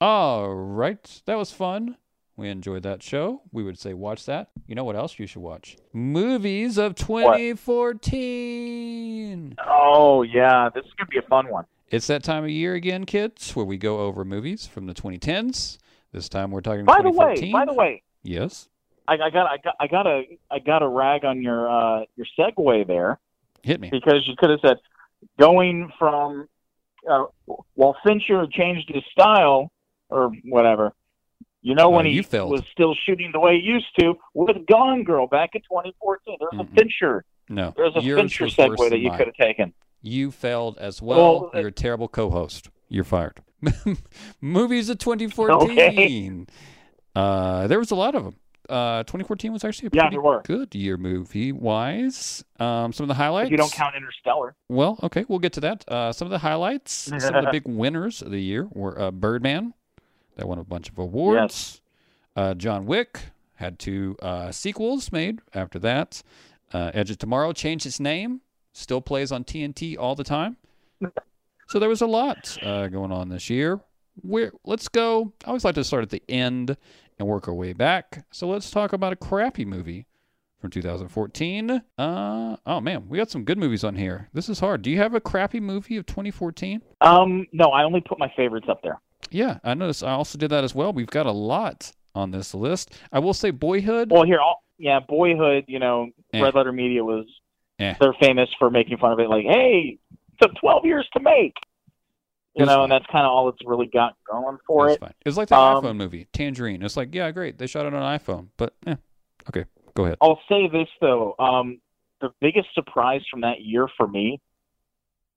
[SPEAKER 1] All right, that was fun. We enjoyed that show. We would say watch that. You know what else you should watch? Movies of 2014.
[SPEAKER 2] Oh yeah, this is gonna be a fun one.
[SPEAKER 1] It's that time of year again, kids, where we go over movies from the 2010s. This time we're talking
[SPEAKER 2] By the way, by the way,
[SPEAKER 1] yes,
[SPEAKER 2] I, I got I got I got a I got a rag on your uh, your segue there
[SPEAKER 1] hit me.
[SPEAKER 2] because you could have said going from uh, while Fincher changed his style or whatever. You know when he
[SPEAKER 1] failed.
[SPEAKER 2] was still shooting the way he used to with Gone Girl back in 2014. There's
[SPEAKER 1] Mm-mm.
[SPEAKER 2] a Fincher.
[SPEAKER 1] No,
[SPEAKER 2] There's a
[SPEAKER 1] yours
[SPEAKER 2] Fincher segue that you could have taken.
[SPEAKER 1] You failed as well.
[SPEAKER 2] Well, uh,
[SPEAKER 1] You're a terrible co-host. You're fired. Movies of 2014. Uh, there was a lot of them. Uh, 2014 was actually a
[SPEAKER 2] Yeah,
[SPEAKER 1] pretty good year movie wise. Um, some of the highlights.
[SPEAKER 2] If you don't count Interstellar.
[SPEAKER 1] Well, okay, we'll get to that. Uh, some of the highlights, some of the big winners of the year were uh, Birdman, that won a bunch of awards. Uh, John Wick had two uh, sequels made after that. Uh, Edge of Tomorrow changed its name, still plays on TNT all the time. So there was a lot uh, going on this year. Where let's go. I always like to start at the end and work our way back. So let's talk about a crappy movie from 2014. Uh oh man, we got some good movies on here. This is hard. Do you have a crappy movie of 2014?
[SPEAKER 2] Um, no, I only put my favorites up there.
[SPEAKER 1] Yeah, I noticed. I also did that as well. We've got a lot on this list. I will say, Boyhood.
[SPEAKER 2] Well, here, I'll, yeah, Boyhood. You know,
[SPEAKER 1] Eh.
[SPEAKER 2] Red Letter Media was
[SPEAKER 1] Eh.
[SPEAKER 2] they're famous for making fun of it. Like, hey, it took 12 years to make.
[SPEAKER 1] It
[SPEAKER 2] You know,
[SPEAKER 1] fine.
[SPEAKER 2] and that's kind of all it's really got going for it.
[SPEAKER 1] fine. It was like the
[SPEAKER 2] Um,
[SPEAKER 1] iPhone movie, Tangerine. It's like, yeah, great. They shot it on iPhone, but yeah, Okay, go ahead.
[SPEAKER 2] I'll say this though, um, the biggest surprise from that year for me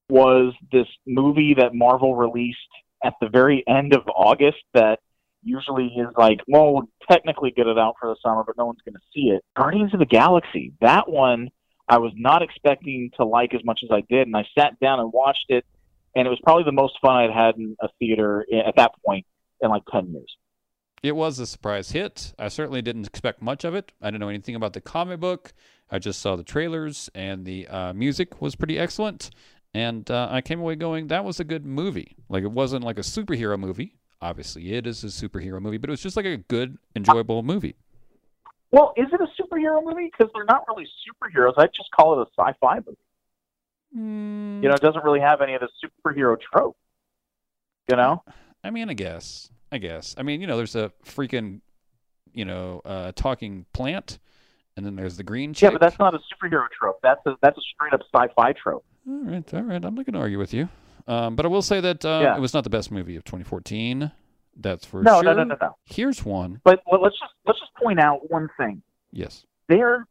[SPEAKER 2] was this movie that Marvel released at the very end of August that usually is like, well, we'll technically get it out for the summer, but no one's going to see it. Guardians of the Galaxy. That one I was not expecting to like as much as I did, and I sat down and watched it, and it was probably the most fun I'd had in a theater i- at that point in like ten years.
[SPEAKER 1] It was a surprise hit. I certainly didn't expect much of it. I didn't know anything about the comic book. I just saw the trailers, and the uh, music was pretty excellent. And uh, I came away going, that was a good movie. Like, it wasn't like a superhero movie. Obviously, it is a superhero movie, but it was just like a good, enjoyable movie.
[SPEAKER 2] Well, is it a superhero movie? Because they're not really superheroes. I'd just call it a sci-fi movie.
[SPEAKER 1] Mm,
[SPEAKER 2] you know, it doesn't really have any of the superhero trope. You know,
[SPEAKER 1] I mean, I guess. I guess. I mean, you know, there's a freaking, you know, uh, talking plant, and then there's the green chick.
[SPEAKER 2] yeah, but that's not a superhero trope. That's a that's a straight up sci-fi trope.
[SPEAKER 1] All right, all right. I'm not going to argue with you. Um, but I will say that uh,
[SPEAKER 2] Yeah.
[SPEAKER 1] it was not the best movie of 2014. That's for
[SPEAKER 2] No,
[SPEAKER 1] sure.
[SPEAKER 2] no, no, no, no.
[SPEAKER 1] Here's one.
[SPEAKER 2] But well, let's just let's just point out one thing.
[SPEAKER 1] Yes.
[SPEAKER 2] There,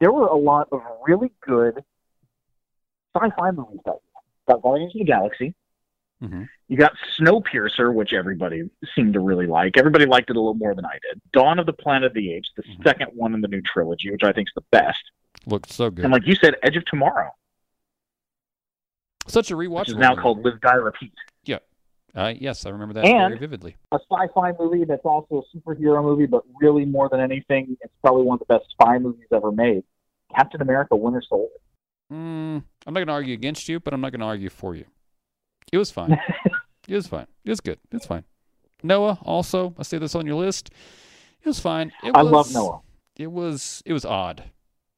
[SPEAKER 2] there were a lot of really good sci-fi movies that. Got Guardians of the Galaxy.
[SPEAKER 1] hmm
[SPEAKER 2] You got Snowpiercer, which everybody seemed to really like. Everybody liked it a little more than I did. Dawn of the Planet of the Apes, the
[SPEAKER 1] Mhm.
[SPEAKER 2] second one in the new trilogy, which I think is the best.
[SPEAKER 1] Looked so good.
[SPEAKER 2] And like you said, Edge of Tomorrow,
[SPEAKER 1] Such a
[SPEAKER 2] which
[SPEAKER 1] rewatchable.
[SPEAKER 2] is now
[SPEAKER 1] movie.
[SPEAKER 2] called Live, Die, Repeat.
[SPEAKER 1] Uh, yes, I remember that
[SPEAKER 2] And-
[SPEAKER 1] very vividly.
[SPEAKER 2] a sci-fi movie that's also a superhero movie, but really more than anything, it's probably one of the best spy movies ever made. Captain America: Winter Soldier.
[SPEAKER 1] Mm, I'm not going to argue against you, but I'm not going to argue for you. It was fine. it was fine. It was good. It's fine. Noah, also, I say this on your list. It was fine. It
[SPEAKER 2] I
[SPEAKER 1] was,
[SPEAKER 2] love Noah.
[SPEAKER 1] It was. It was odd.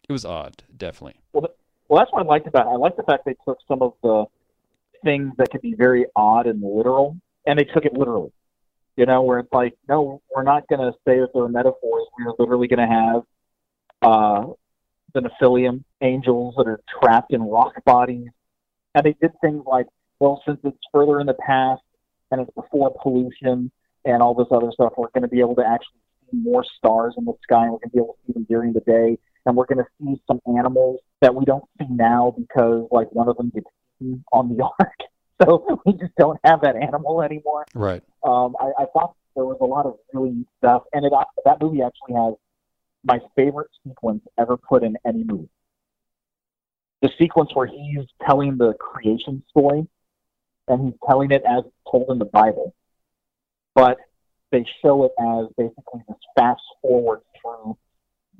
[SPEAKER 1] It was odd, definitely.
[SPEAKER 2] Well, well, that's what I liked about. It. I like the fact they took some of the things that could be very odd and literal, and they took it literally. You know, where it's like, no, we're not going to say that they're metaphors. We're literally going to have uh, the Nephilim angels that are trapped in rock bodies. And they did things like, well, since it's further in the past and it's before pollution and all this other stuff, we're going to be able to actually see more stars in the sky and we're going to be able to see them during the day. And we're going to see some animals that we don't see now because, like, one of them gets eaten on the ark. So we just don't have that animal anymore.
[SPEAKER 1] Right.
[SPEAKER 2] Um, I, I thought there was a lot of really neat stuff, and it that movie actually has my favorite sequence ever put in any movie. The sequence where he's telling the creation story, and he's telling it as told in the Bible, but they show it as basically this fast forward through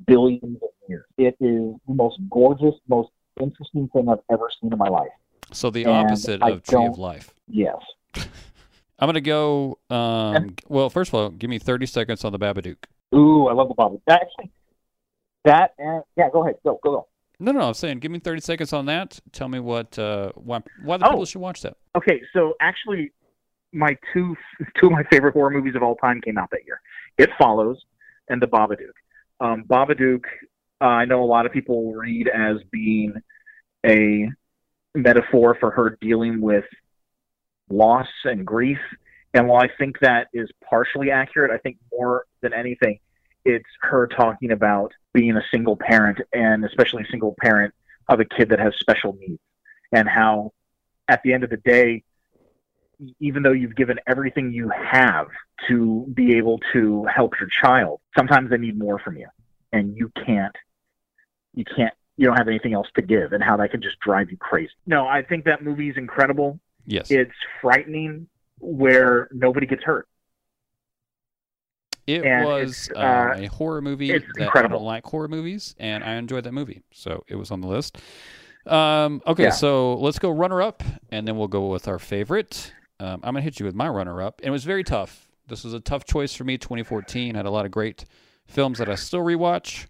[SPEAKER 2] billions of years. It is the most gorgeous, most interesting thing I've ever seen in my life.
[SPEAKER 1] So the
[SPEAKER 2] And
[SPEAKER 1] opposite
[SPEAKER 2] I
[SPEAKER 1] of Tree of Life.
[SPEAKER 2] Yes.
[SPEAKER 1] I'm gonna go. Um, well, first of all, give me 30 seconds on the Babadook.
[SPEAKER 2] Ooh, I love the Bible. Actually, that and yeah, go ahead, go go go.
[SPEAKER 1] No, no, no. I'm saying, give me 30 seconds on that. Tell me what, uh, why, why the
[SPEAKER 2] Oh.
[SPEAKER 1] people should watch that.
[SPEAKER 2] Okay, so actually, my two two of my favorite horror movies of all time came out that year. It Follows and The Babadook. Um, Babadook, uh, I know a lot of people read as being a metaphor for her dealing with loss and grief. And while I think that is partially accurate, I think more than anything, it's her talking about being a single parent and especially a single parent of a kid that has special needs and how at the end of the day, even though you've given everything you have to be able to help your child, sometimes they need more from you, and you can't. You can't. You don't have anything else to give, and how that can just drive you crazy. No, I think that movie is incredible.
[SPEAKER 1] Yes.
[SPEAKER 2] It's frightening where nobody gets hurt.
[SPEAKER 1] It
[SPEAKER 2] And
[SPEAKER 1] was uh,
[SPEAKER 2] uh,
[SPEAKER 1] a horror movie
[SPEAKER 2] it's
[SPEAKER 1] that I don't like horror movies, and I enjoyed that movie, so it was on the list. Um, okay,
[SPEAKER 2] Yeah.
[SPEAKER 1] so let's go runner up, and then we'll go with our favorite. Um, I'm gonna hit you with my runner up, and it was very tough. This was a tough choice for me. 2014 had a lot of great films that I still rewatch,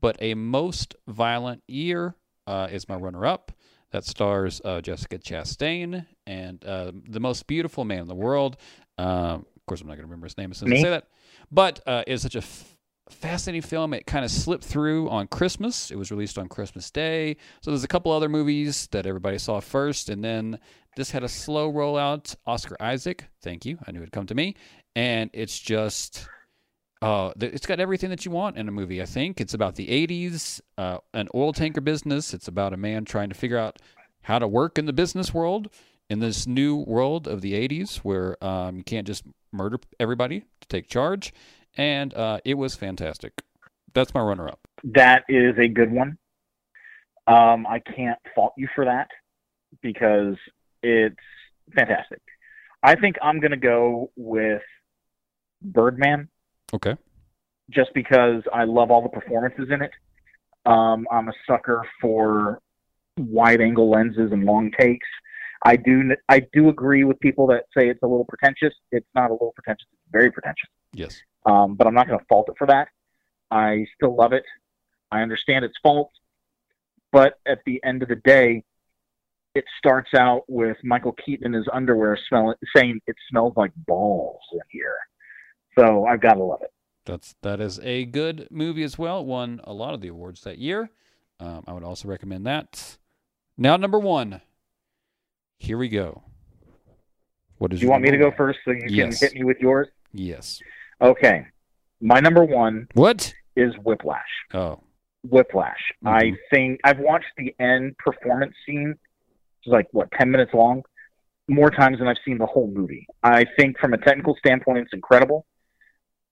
[SPEAKER 1] but a most violent year uh, is my runner up. That stars uh, Jessica Chastain and uh, the most beautiful man in the world. Um, of course, I'm not going to remember his name as soon as I say that. But uh, it's such a f- fascinating film. It kind of slipped through on Christmas. It was released on Christmas Day. So there's a couple other movies that everybody saw first, and then this had a slow rollout. Oscar Isaac, thank you. I knew it'd come to me, and it's just. Uh, it's got everything that you want in a movie. I think it's about the '80s, uh, an oil tanker business. It's about a man trying to figure out how to work in the business world in this new world of the '80s, where um, you can't just murder everybody to take charge. And uh, it was fantastic. That's my runner-up.
[SPEAKER 2] That is a good one. Um, I can't fault you for that because it's fantastic. I think I'm going to go with Birdman
[SPEAKER 1] Okay.
[SPEAKER 2] just because I love all the performances in it. Um, I'm a sucker for wide angle lenses and long takes. I do I do agree with people that say it's a little pretentious. It's not a little pretentious. It's very pretentious.
[SPEAKER 1] Yes.
[SPEAKER 2] Um, but I'm not going to fault it for that. I still love it. I understand its faults, but at the end of the day, it starts out with Michael Keaton in his underwear smelling, saying it smells like balls in here. So I've got to love it.
[SPEAKER 1] That's that is a good movie as well. It won a lot of the awards that year. Um, I would also recommend that. Now, number one. Here we go. What is
[SPEAKER 2] Do you want me to go first so you
[SPEAKER 1] Yes.
[SPEAKER 2] can hit me with yours?
[SPEAKER 1] Yes.
[SPEAKER 2] Okay. My number one
[SPEAKER 1] What?
[SPEAKER 2] is Whiplash.
[SPEAKER 1] Oh,
[SPEAKER 2] Whiplash. I
[SPEAKER 1] Mhm.
[SPEAKER 2] think I've watched the end performance scene, which is like what ten minutes long, more times than I've seen the whole movie. I think from a technical standpoint, it's incredible.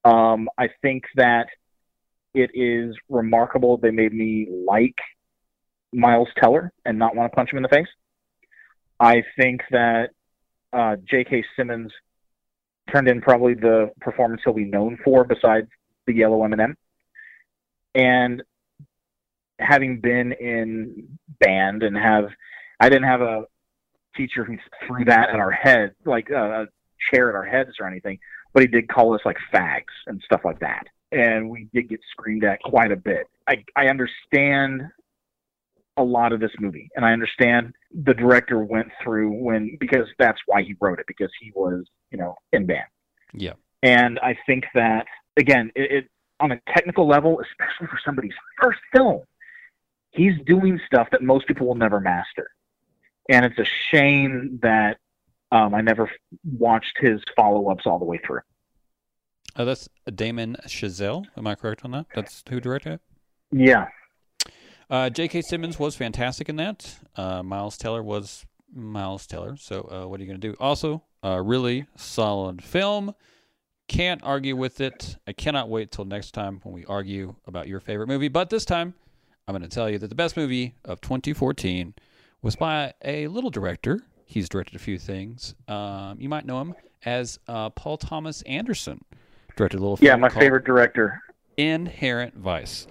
[SPEAKER 2] Um, I think that it is remarkable. They made me like Miles Teller and not want to punch him in the face. I think that uh, J.K. Simmons turned in probably the performance he'll be known for, besides the yellow M&M. And having been in band and have, I didn't have a teacher who threw that at our head, like uh, a chair at our heads or anything, but he did call us like fags and stuff like that. And we did get screamed at quite a bit. I, I understand a lot of this movie, and I understand the director went through when because that's why he wrote it because he was you know in band.
[SPEAKER 1] yeah.
[SPEAKER 2] And I think that again, it, it on a technical level, especially for somebody's first film, he's doing stuff that most people will never master, and it's a shame that um, I never watched his follow ups all the way through.
[SPEAKER 1] Oh, that's Damien Chazelle. Am I correct on that? That's who directed it.
[SPEAKER 2] Yeah.
[SPEAKER 1] Uh, J.K. Simmons was fantastic in that. Uh, Miles Teller was Miles Teller. So uh, what are you going to do? Also, a really solid film. Can't argue with it. I cannot wait till next time when we argue about your favorite movie. But this time, I'm going to tell you that the best movie of 2014 was by a little director. He's directed a few things. Um, you might know him as uh, Paul Thomas Anderson. Directed a little
[SPEAKER 2] Yeah, my favorite director.
[SPEAKER 1] Inherent Vice.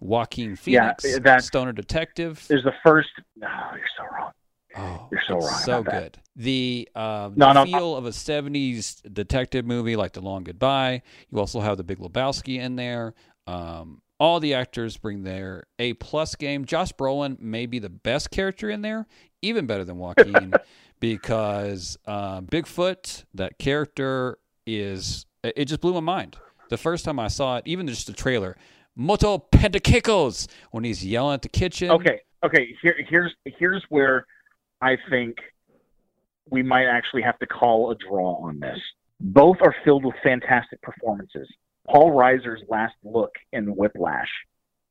[SPEAKER 1] Joaquin Phoenix,
[SPEAKER 2] yeah, that,
[SPEAKER 1] Stoner Detective.
[SPEAKER 2] There's the first. No, you're so wrong.
[SPEAKER 1] Oh,
[SPEAKER 2] you're so wrong.
[SPEAKER 1] So
[SPEAKER 2] good.
[SPEAKER 1] That. The, uh,
[SPEAKER 2] no,
[SPEAKER 1] the
[SPEAKER 2] no,
[SPEAKER 1] feel of a '70s detective movie, like The Long Goodbye. You also have The Big Lebowski in there. Um, all the actors bring their A plus game. Josh Brolin may be the best character in there, even better than Joaquin, because uh, Bigfoot, that character is. It just blew my mind. The first time I saw it, even just the trailer, Moto Pentakikos, when he's yelling at the kitchen.
[SPEAKER 2] Okay, okay. Here, here's here's where I think we might actually have to call a draw on this. Both are filled with fantastic performances. Paul Reiser's last look in Whiplash,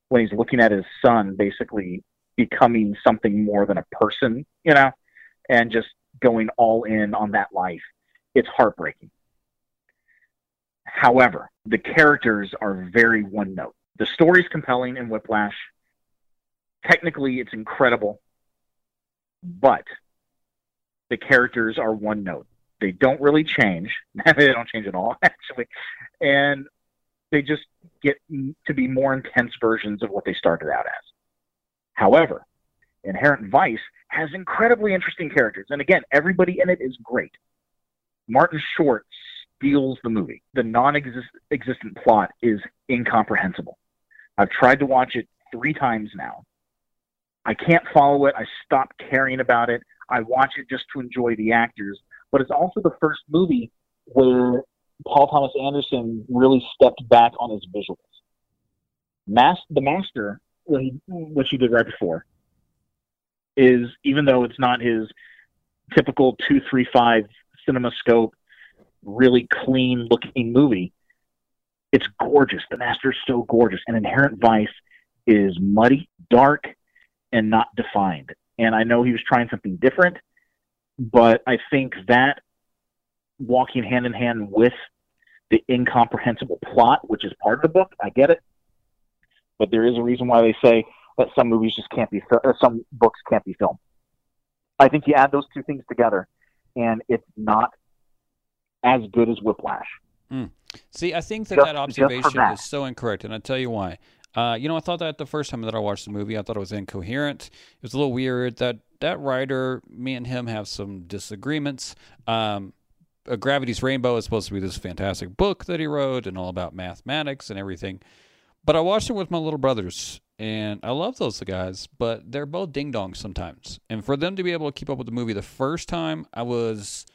[SPEAKER 2] when he's looking at his son, basically becoming something more than a person, you know, and just going all in on that life, it's heartbreaking. However, the characters are very one note. The story's compelling in Whiplash. Technically, it's incredible, but the characters are one note. They don't really change. they don't change at all, actually. And they just get to be more intense versions of what they started out as. However, Inherent Vice has incredibly interesting characters. And again, everybody in it is great. Martin Short steals the movie. The non existent plot is incomprehensible. I've tried to watch it three times now. I can't follow it. I stopped caring about it. I watch it just to enjoy the actors. But it's also the first movie where Paul Thomas Anderson really stepped back on his visuals. Mas- the Master, which he did right before, is even though it's not his typical two three five cinema scope, really clean looking movie, it's gorgeous. The Master is so gorgeous, and Inherent Vice is muddy, dark, and not defined. And I know he was trying something different, but I think that walking hand in hand with the incomprehensible plot, which is part of the book. I get it, but there is a reason why they say that some movies just can't be, or some books can't be filmed. I think you add those two things together, and it's not as good as Whiplash.
[SPEAKER 1] Mm. See, I think that just, that observation that. is so incorrect, and I'll tell you why. Uh, you know, I thought that the first time that I watched the movie, I thought it was incoherent. It was a little weird. That that writer, me and him have some disagreements. Um, a Gravity's Rainbow is supposed to be this fantastic book that he wrote and all about mathematics and everything. But I watched it with my little brothers, and I love those guys, but they're both ding dongs sometimes. And for them to be able to keep up with the movie the first time, I was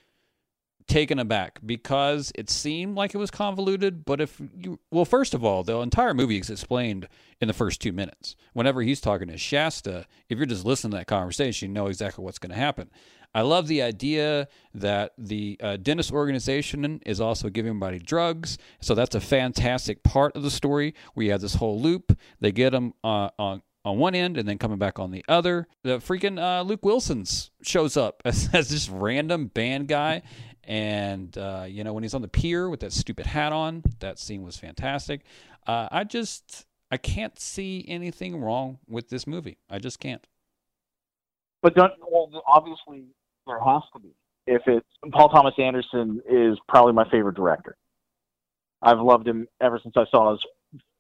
[SPEAKER 1] taken aback because it seemed like it was convoluted. But if you, well, first of all, the entire movie is explained in the first two minutes. Whenever he's talking to Shasta, if you're just listening to that conversation, you know exactly what's going to happen. I love the idea that the uh, dentist organization is also giving everybody drugs. So that's a fantastic part of the story We have this whole loop. They get them uh, on on one end and then coming back on the other. The freaking uh, Luke Wilson's shows up as, as this random band guy. And, uh, you know, when he's on the pier with that stupid hat on, that scene was fantastic. Uh, I just, I can't see anything wrong with this movie. I just can't.
[SPEAKER 2] But don't, well, obviously, there has to be. If it's Paul Thomas Anderson is probably my favorite director. I've loved him ever since I saw his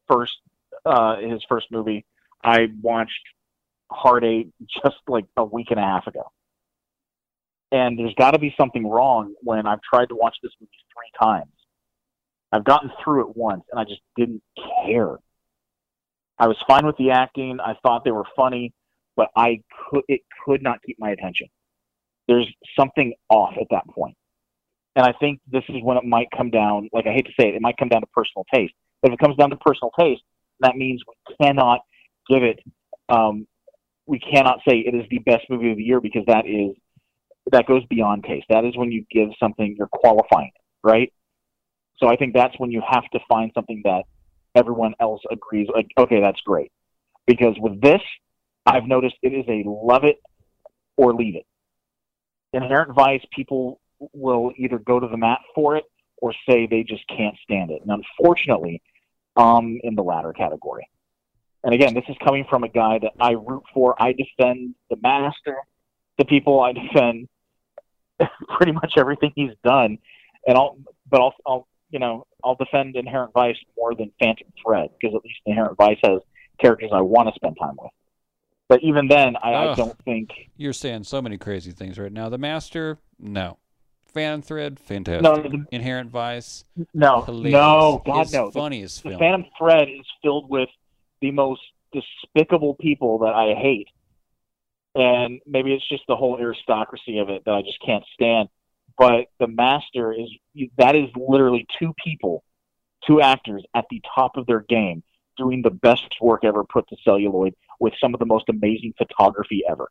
[SPEAKER 2] first uh, his first movie. I watched Hard Eight just like a week and a half ago, and there's got to be something wrong when I've tried to watch this movie three times. I've gotten through it once, and I just didn't care. I was fine with the acting. I thought they were funny, but I could it could not keep my attention there's something off at that point. And I think this is when it might come down, like I hate to say it, it might come down to personal taste. But if it comes down to personal taste, that means we cannot give it um, we cannot say it is the best movie of the year because that is that goes beyond taste. That is when you give something you're qualifying it, right? So I think that's when you have to find something that everyone else agrees like okay, that's great. Because with this, I've noticed it is a love it or leave it. Inherent Vice people will either go to the mat for it or say they just can't stand it. And unfortunately, um in the latter category. And again, this is coming from a guy that I root for. I defend the master, the people I defend pretty much everything he's done. And I'll but I'll, I'll you know, I'll defend Inherent Vice more than Phantom Thread because at least Inherent Vice has characters I want to spend time with. But even then, I, I don't think
[SPEAKER 1] you're saying so many crazy things right now. The Master, no. Phantom Thread, fantastic.
[SPEAKER 2] No, the,
[SPEAKER 1] Inherent Vice,
[SPEAKER 2] no,
[SPEAKER 1] hilarious.
[SPEAKER 2] no, God no. The,
[SPEAKER 1] funniest
[SPEAKER 2] the
[SPEAKER 1] film.
[SPEAKER 2] Phantom Thread is filled with the most despicable people that I hate, and maybe it's just the whole aristocracy of it that I just can't stand. But the Master is that is literally two people, two actors at the top of their game, doing the best work ever put to celluloid with some of the most amazing photography ever,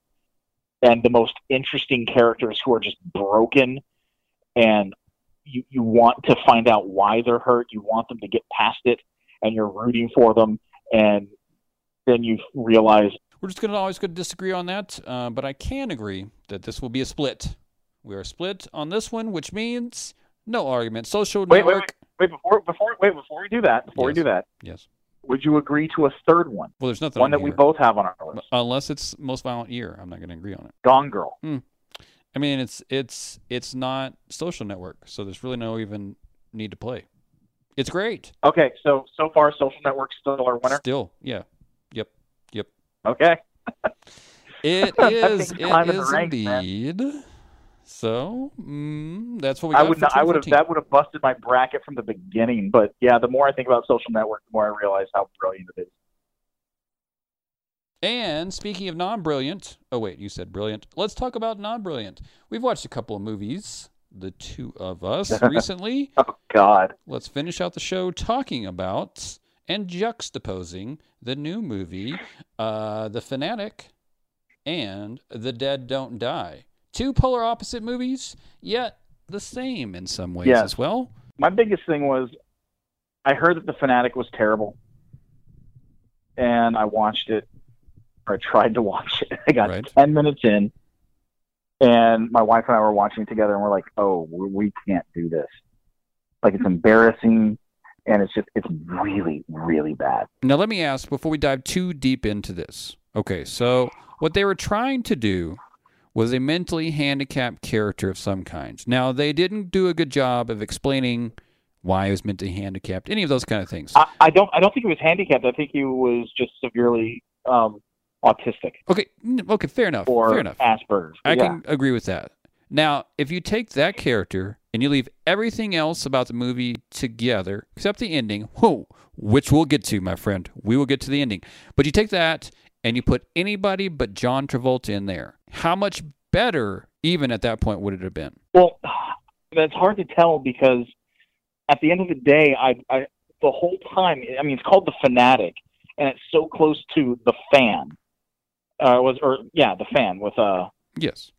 [SPEAKER 2] and the most interesting characters who are just broken, and you you want to find out why they're hurt. You want them to get past it, and you're rooting for them, and then you realize
[SPEAKER 1] We're just going to always going to disagree on that, uh, but I can agree that this will be a split. We are split on this one, which means no argument. Social
[SPEAKER 2] Wait, wait,
[SPEAKER 1] network.
[SPEAKER 2] wait before before wait before we do that before
[SPEAKER 1] Yes.
[SPEAKER 2] we do that
[SPEAKER 1] Yes.
[SPEAKER 2] Would you agree to a third one
[SPEAKER 1] Well, there's nothing
[SPEAKER 2] one
[SPEAKER 1] on
[SPEAKER 2] that we both have on our list uh,
[SPEAKER 1] unless it's most violent year. I'm not going to agree on it.
[SPEAKER 2] Gone Girl hmm.
[SPEAKER 1] I mean, it's it's it's not social network, so there's really no even need to play. It's great.
[SPEAKER 2] okay so so far Social Network's still our winner
[SPEAKER 1] Still, yeah. Yep. Yep.
[SPEAKER 2] okay
[SPEAKER 1] It is. It is
[SPEAKER 2] ranks, man.
[SPEAKER 1] So mm, that's what we
[SPEAKER 2] I would not, I would have that would have busted my bracket from the beginning but yeah the more I think about Social Network the more I realize how brilliant it is
[SPEAKER 1] And speaking of non-brilliant, oh wait, you said brilliant. Let's talk about non-brilliant. We've watched a couple of movies, the two of us recently.
[SPEAKER 2] oh God
[SPEAKER 1] Let's finish out the show talking about and juxtaposing the new movie, uh, The Fanatic and The Dead Don't Die. Two polar opposite movies, yet the same in some ways
[SPEAKER 2] Yes.
[SPEAKER 1] as well.
[SPEAKER 2] my biggest thing was I heard that the Fanatic was terrible, and I watched it, or I tried to watch it. I got
[SPEAKER 1] Right.
[SPEAKER 2] ten minutes in, and my wife and I were watching it together, and we're like, "Oh, we can't do this. Like it's embarrassing, and it's just it's really really bad."
[SPEAKER 1] Now, let me ask before we dive too deep into this. Okay, so what they were trying to do was a mentally handicapped character of some kind. Now, they didn't do a good job of explaining why he was mentally handicapped, any of those kind of things.
[SPEAKER 2] I, I don't I don't think he was handicapped. I think he was just severely um, autistic
[SPEAKER 1] Okay, okay, fair enough.
[SPEAKER 2] or
[SPEAKER 1] fair enough.
[SPEAKER 2] Asperger's.
[SPEAKER 1] I
[SPEAKER 2] yeah.
[SPEAKER 1] can agree with that. Now, if you take that character and you leave everything else about the movie together, except the ending, whoa, which we'll get to, my friend. We will get to the ending. But you take that and you put anybody but John Travolta in there. How much better, even at that point, would it have been?
[SPEAKER 2] Well, that's hard to tell because at the end of the day, I, I the whole time, I mean, it's called the fanatic, and it's so close to the fan. Uh, was or yeah, the fan with uh
[SPEAKER 1] Yes,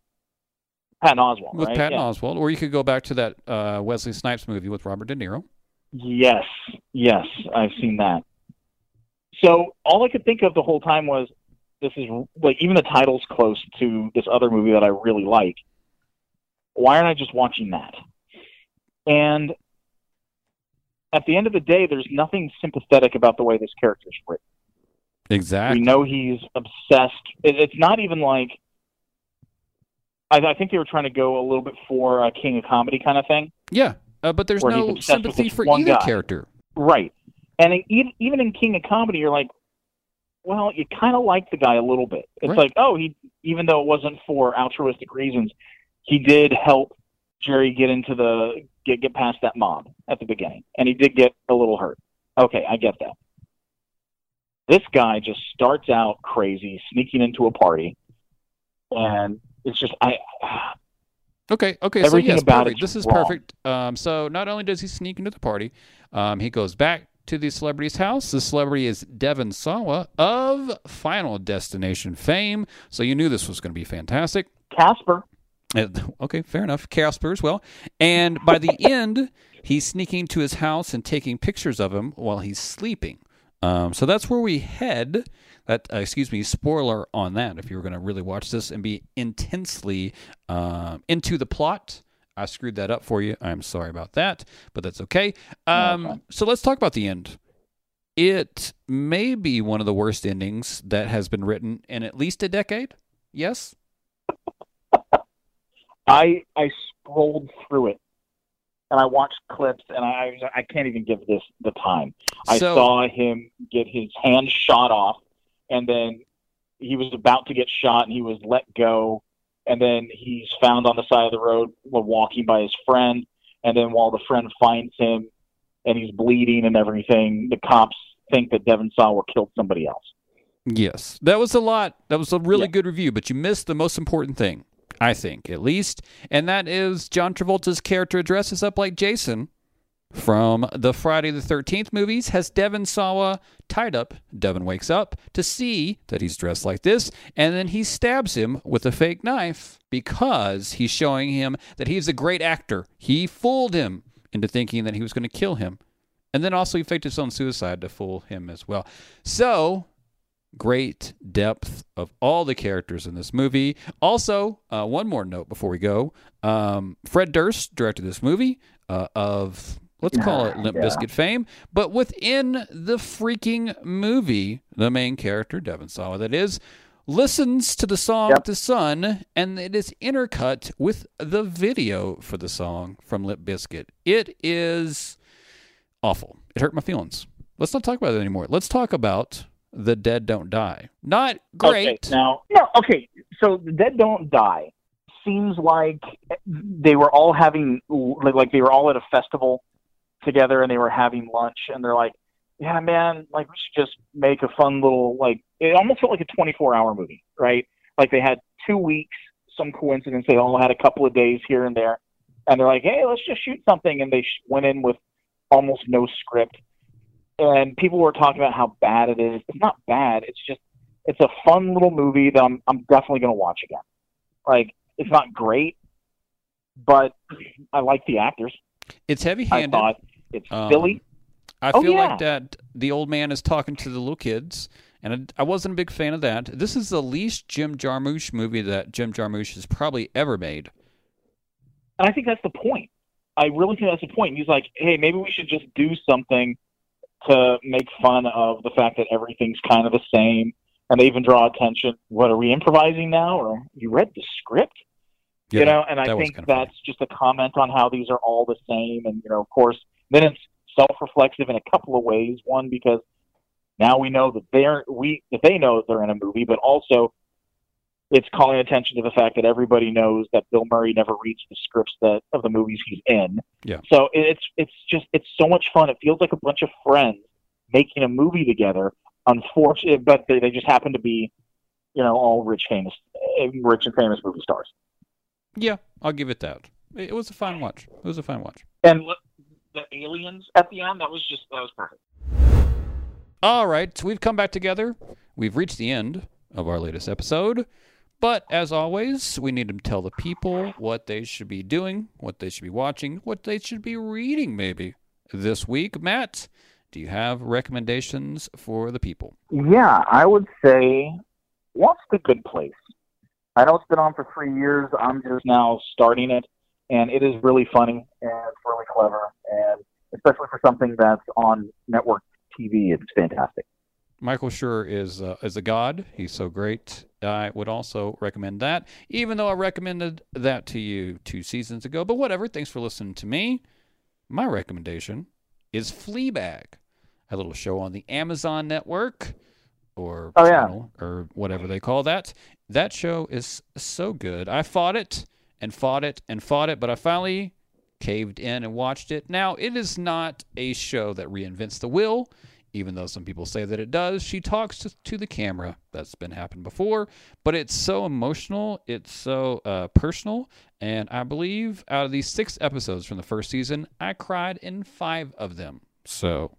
[SPEAKER 2] Patton Oswalt,
[SPEAKER 1] with
[SPEAKER 2] right?
[SPEAKER 1] Patton
[SPEAKER 2] yeah.
[SPEAKER 1] Oswalt. Or you could go back to that uh, Wesley Snipes movie with Robert De Niro.
[SPEAKER 2] Yes, yes, I've seen that. So all I could think of the whole time was this is like even the title's close to this other movie that I really like. Why aren't I just watching that? And at the end of the day, there's nothing sympathetic about the way this character's written.
[SPEAKER 1] Exactly.
[SPEAKER 2] We know he's obsessed. It, it's not even like I, I think they were trying to go a little bit for a king of comedy kind of thing.
[SPEAKER 1] Yeah, uh, but there's no sympathy for either
[SPEAKER 2] guy.
[SPEAKER 1] character.
[SPEAKER 2] Right. And even even in King of Comedy, you're like, well, you kind of like the guy a little bit. It's
[SPEAKER 1] Right.
[SPEAKER 2] like, oh, he even though it wasn't for altruistic reasons, he did help Jerry get into the get get past that mob at the beginning, and he did get a little hurt. Okay, I get that. This guy just starts out crazy, sneaking into a party, and it's just I.
[SPEAKER 1] Okay, okay,
[SPEAKER 2] Everything
[SPEAKER 1] so yes,
[SPEAKER 2] about
[SPEAKER 1] perfect. This is
[SPEAKER 2] wrong.
[SPEAKER 1] perfect. Um, so not only does he sneak into the party, um, he goes back to the celebrity's house. The celebrity is Devon Sawa of Final Destination fame. So you knew this was going to be fantastic.
[SPEAKER 2] Casper.
[SPEAKER 1] Uh, Okay, fair enough. Casper as well. And by the end, he's sneaking to his house and taking pictures of him while he's sleeping. Um, so that's where we head. That uh, excuse me, spoiler on that. If you were going to really watch this and be intensely uh, into the plot, I screwed that up for you. I'm sorry about that, but that's okay. Um, so let's talk about the end. It may be one of the worst endings that has been written in at least a decade. Yes.
[SPEAKER 2] I I scrolled through it and I watched clips and I I can't even give this the time. I
[SPEAKER 1] So-
[SPEAKER 2] saw him get his hand shot off and then he was about to get shot and he was let go and then he's found on the side of the road while walking by his friend and then while the friend finds him and he's bleeding and everything, the cops think that Devon Sawa killed somebody else.
[SPEAKER 1] Yes, that was a lot. That was a really
[SPEAKER 2] Yeah.
[SPEAKER 1] good review, but you missed the most important thing, I think, at least, and that is John Travolta's character dresses up like Jason from the Friday the 13th movies, has Devon Sawa tied up. Devon wakes up to see that he's dressed like this, and then he stabs him with a fake knife because he's showing him that he's a great actor. He fooled him into thinking that he was going to kill him. And then also he faked his own suicide to fool him as well. So great depth of all the characters in this movie. Also, uh, one more note before we go: um, Fred Durst directed this movie uh, of let's call it Limp
[SPEAKER 2] Yeah.
[SPEAKER 1] Bizkit fame, but within the freaking movie, the main character Devon Sawa, that is. Listens to the song
[SPEAKER 2] Yep.
[SPEAKER 1] "The Sun" and it is intercut with the video for the song from Limp Bizkit. It is awful. It hurt my feelings. Let's not talk about it anymore. Let's talk about The Dead Don't Die. Not great.
[SPEAKER 2] Okay, now, no, okay. So the dead don't die. Seems like they were all having like, like they were all at a festival together and they were having lunch and they're like, yeah, man, like we should just make a fun little like. It almost felt like a 24 hour movie, right? Like they had two weeks. Some coincidence, they all had a couple of days here and there, and they're like, hey, let's just shoot something, and they sh- went in with almost no script. And people were talking about how bad it is. It's not bad. It's just it's a fun little movie that I'm I'm definitely going to watch again. Like it's not great, but I like the actors.
[SPEAKER 1] It's heavy handed.
[SPEAKER 2] It's
[SPEAKER 1] Um,
[SPEAKER 2] silly.
[SPEAKER 1] I
[SPEAKER 2] Oh,
[SPEAKER 1] feel
[SPEAKER 2] yeah.
[SPEAKER 1] like that the old man is talking to the little kids, and I I wasn't a big fan of that. This is the least Jim Jarmusch movie that Jim Jarmusch has probably ever made.
[SPEAKER 2] And I think that's the point. I really think that's the point. He's like, hey, maybe we should just do something to make fun of the fact that everything's kind of the same. And they even draw attention. What are we improvising now? Or you read the script?
[SPEAKER 1] Yeah,
[SPEAKER 2] you know, and I think
[SPEAKER 1] kinda funny.
[SPEAKER 2] that's just a comment on how these are all the same. And you know, of course, then it's self-reflexive in a couple of ways. One, because now we know that they're we that they know that they're in a movie, but also it's calling attention to the fact that everybody knows that Bill Murray never reads the scripts that of the movies he's in.
[SPEAKER 1] Yeah.
[SPEAKER 2] So it's it's just it's so much fun. It feels like a bunch of friends making a movie together. Unfortunate, but they, they just happen to be, you know, all rich, famous, rich and famous movie stars.
[SPEAKER 1] Yeah, I'll give it that. It was a fine watch. It was a fine watch.
[SPEAKER 2] And the aliens at the end, that was just that was perfect.
[SPEAKER 1] All right, so we've come back together. We've reached the end of our latest episode. But as always, we need to tell the people what they should be doing, what they should be watching, what they should be reading, maybe this week. Matt, do you have recommendations for the people?
[SPEAKER 2] Yeah, I would say watch The Good Place. I know it's been on for three years. I'm just now starting it, and it is really funny and it's really clever, and especially for something that's on network TV, it's fantastic.
[SPEAKER 1] Michael Schur is uh, is a god. He's so great. I would also recommend that, even though I recommended that to you two seasons ago. But whatever. Thanks for listening to me. My recommendation is Fleabag, a little show on the Amazon network or
[SPEAKER 2] Oh, yeah.
[SPEAKER 1] channel or whatever they call that. That show is so good. I fought it and fought it and fought it, but I finally caved in and watched it. Now, it is not a show that reinvents the wheel, even though some people say that it does. She talks to, to the camera. That's been happened before, but it's so emotional. It's so uh, personal. And I believe out of these six episodes from the first season, I cried in five of them. So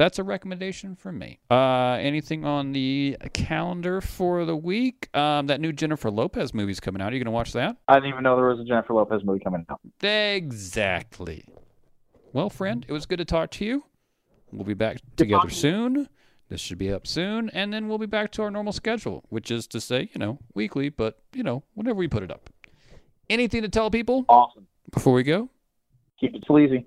[SPEAKER 1] that's a recommendation from me. Uh, anything on the calendar for the week? Um, that new Jennifer Lopez movie's coming out. Are you going to watch that?
[SPEAKER 2] I didn't even know there was a Jennifer Lopez movie coming out.
[SPEAKER 1] Exactly. Well, friend, it was good to talk to you. We'll be back together soon. This should be up soon, and then we'll be back to our normal schedule, which is to say, you know, weekly, but, you know, whenever we put it up. Anything to tell people
[SPEAKER 2] Awesome.
[SPEAKER 1] before we go?
[SPEAKER 2] Keep it sleazy.